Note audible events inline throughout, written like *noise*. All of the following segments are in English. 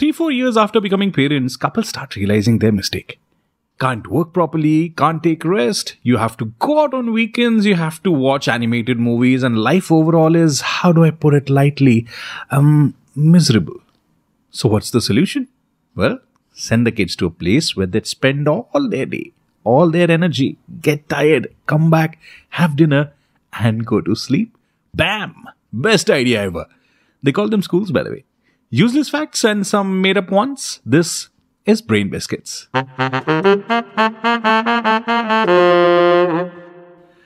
three, four years after becoming parents, couples start realizing their mistake. Can't work properly, can't take rest, you have to go out on weekends, you have to watch animated movies, and life overall is, how do I put it lightly, um, miserable. So, what's the solution? Well, send the kids to a place where they spend all their day, all their energy, get tired, come back, have dinner, and go to sleep. Bam! Best idea ever. They call them schools, by the way. Useless facts and some made up ones. This is Brain Biscuits.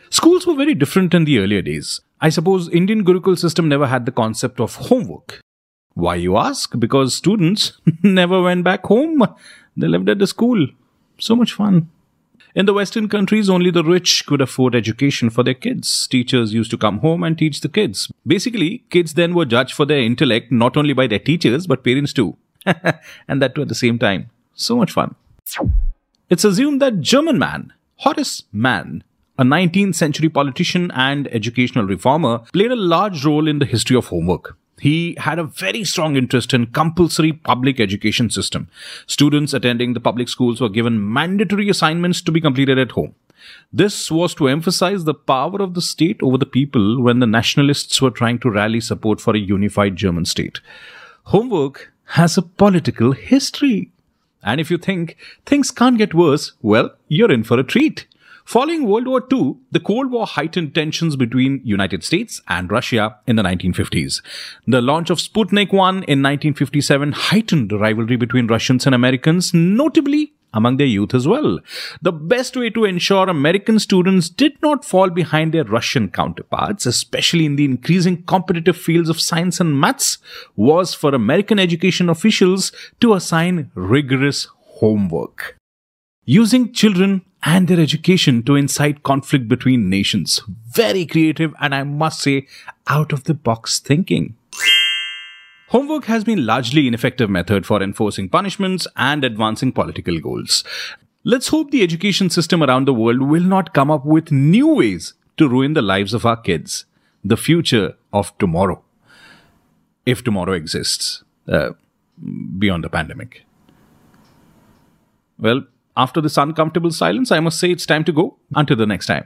Schools were very different in the earlier days. I suppose Indian Gurukul system never had the concept of homework. Why you ask? Because students *laughs* never went back home. They lived at the school. So much fun. In the Western countries, only the rich could afford education for their kids. Teachers used to come home and teach the kids. Basically, kids then were judged for their intellect not only by their teachers, but parents too. *laughs* and that too at the same time. So much fun. It's assumed that German man, Horace Mann, a 19th century politician and educational reformer, played a large role in the history of homework. He had a very strong interest in compulsory public education system. Students attending the public schools were given mandatory assignments to be completed at home. This was to emphasize the power of the state over the people when the nationalists were trying to rally support for a unified German state. Homework has a political history. And if you think things can't get worse, well, you're in for a treat. Following World War II, the Cold War heightened tensions between United States and Russia in the 1950s. The launch of Sputnik 1 in 1957 heightened the rivalry between Russians and Americans, notably among their youth as well. The best way to ensure American students did not fall behind their Russian counterparts, especially in the increasing competitive fields of science and maths, was for American education officials to assign rigorous homework. Using children and their education to incite conflict between nations. Very creative and I must say, out of the box thinking. Homework has been largely ineffective method for enforcing punishments and advancing political goals. Let's hope the education system around the world will not come up with new ways to ruin the lives of our kids. The future of tomorrow. If tomorrow exists, uh, beyond the pandemic. Well, after this uncomfortable silence, I must say it's time to go. Until the next time.